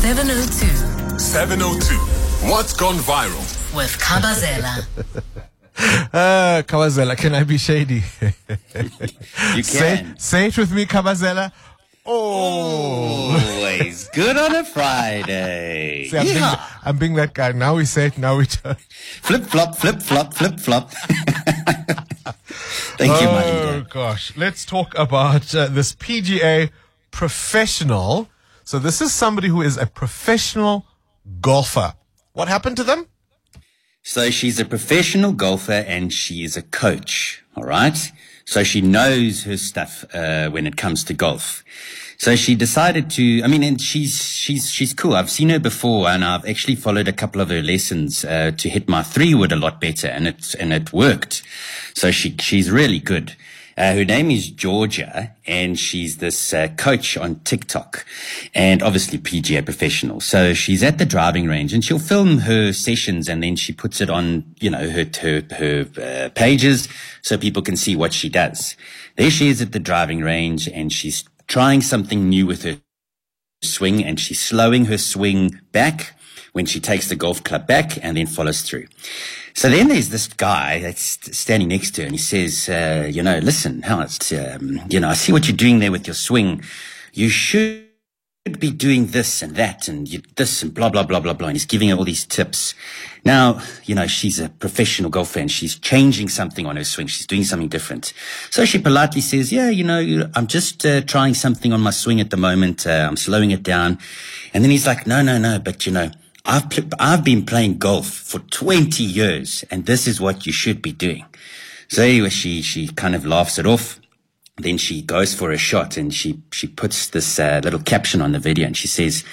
702 702. What's gone viral? with Khabazela. Uh, Khabazela, can I be shady? You say, can. say it with me, Khabazela. Oh. Always good on a Friday. See, I'm, being, Yeah. I'm being that guy. Now we say it, now we turn. Flip flop, flip flop, flip flop. Thank you, my Oh, gosh. Let's talk about uh, this PGA professional. So this is somebody who is a professional golfer. What happened to them? So she's a professional golfer and she is a coach. All right. So she knows her stuff, uh, when it comes to golf. So she decided to, I mean, and she's, she's, she's cool. I've seen her before and I've actually followed a couple of her lessons, uh, to hit my three wood a lot better and it, and it worked. So she, she's really good. Uh, her name is Georgia, and she's this uh, coach on TikTok, and obviously PGA professional. So she's at the driving range, and she'll film her sessions, and then she puts it on, you know, her her her uh, pages, so people can see what she does. There she is at the driving range, and she's trying something new with her swing, and she's slowing her swing back when she takes the golf club back, and then follows through. So then there's this guy that's standing next to her and he says, uh, you know, listen, um, you know, I see what you're doing there with your swing. You should be doing this and that and you, this and blah, blah, blah, blah, blah. And he's giving her all these tips. Now, you know, she's a professional golfer and she's changing something on her swing. She's doing something different. So she politely says, yeah, you know, I'm just uh, trying something on my swing at the moment. Uh, I'm slowing it down. And then he's like, no, no, no, but you know, I've pl- I've been playing golf for 20 years and this is what you should be doing. So anyway, she, she kind of laughs it off. Then she goes for a shot and she, she puts this uh, little caption on the video and she says,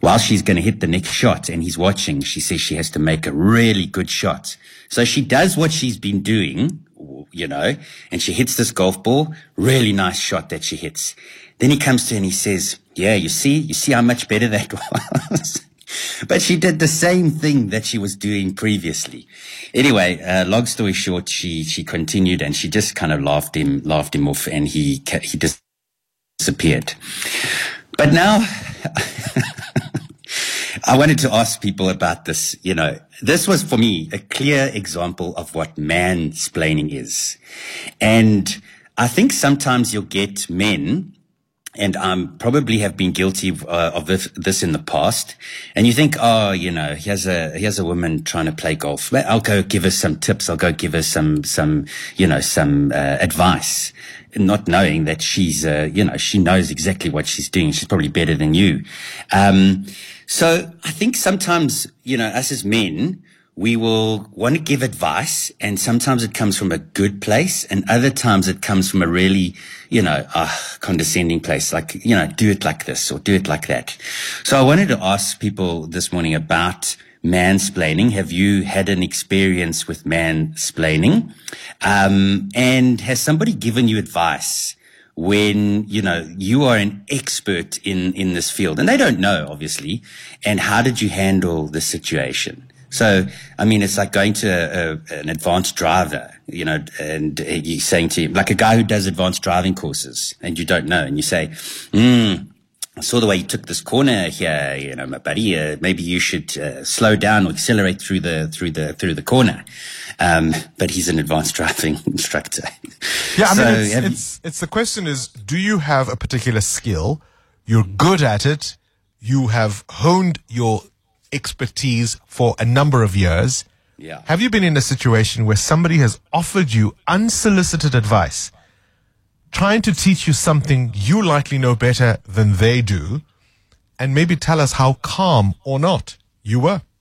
while she's going to hit the next shot and he's watching, she says she has to make a really good shot. So she does what she's been doing, you know, and she hits this golf ball, really nice shot that she hits. Then he comes to her and he says, yeah, you see, you see how much better that was. But she did the same thing that she was doing previously. Anyway, uh, long story short, she, she continued and she just kind of laughed him, laughed him off and he, he disappeared. But now, I wanted to ask people about this. You know, this was for me a clear example of what mansplaining is. And I think sometimes you'll get men and um, probably have been guilty of, uh, of this, this in the past. And you think, oh, you know, here's a here's a woman trying to play golf. I'll go give her some tips. I'll go give her some some you know some uh, advice, not knowing that she's uh, you know she knows exactly what she's doing. She's probably better than you. Um, so I think sometimes you know us as men we will want to give advice and sometimes it comes from a good place and other times it comes from a really, you know, uh, condescending place. Like, you know, do it like this or do it like that. So I wanted to ask people this morning about mansplaining. Have you had an experience with mansplaining? Um, and has somebody given you advice? when you know you are an expert in in this field and they don't know obviously and how did you handle the situation so, I mean, it's like going to a, a, an advanced driver, you know, and you're saying to him, like a guy who does advanced driving courses and you don't know, and you say, hmm, I saw the way you took this corner here, you know, my buddy, uh, maybe you should uh, slow down or accelerate through the, through the, through the corner. Um, but he's an advanced driving instructor. Yeah, I So, mean, it's, you- it's, it's the question is, do you have a particular skill? You're good at it. You have honed your expertise for a number of years. Yeah. Have you been in a situation where somebody has offered you unsolicited advice, trying to teach you something you likely know better than they do, and maybe tell us how calm or not you were?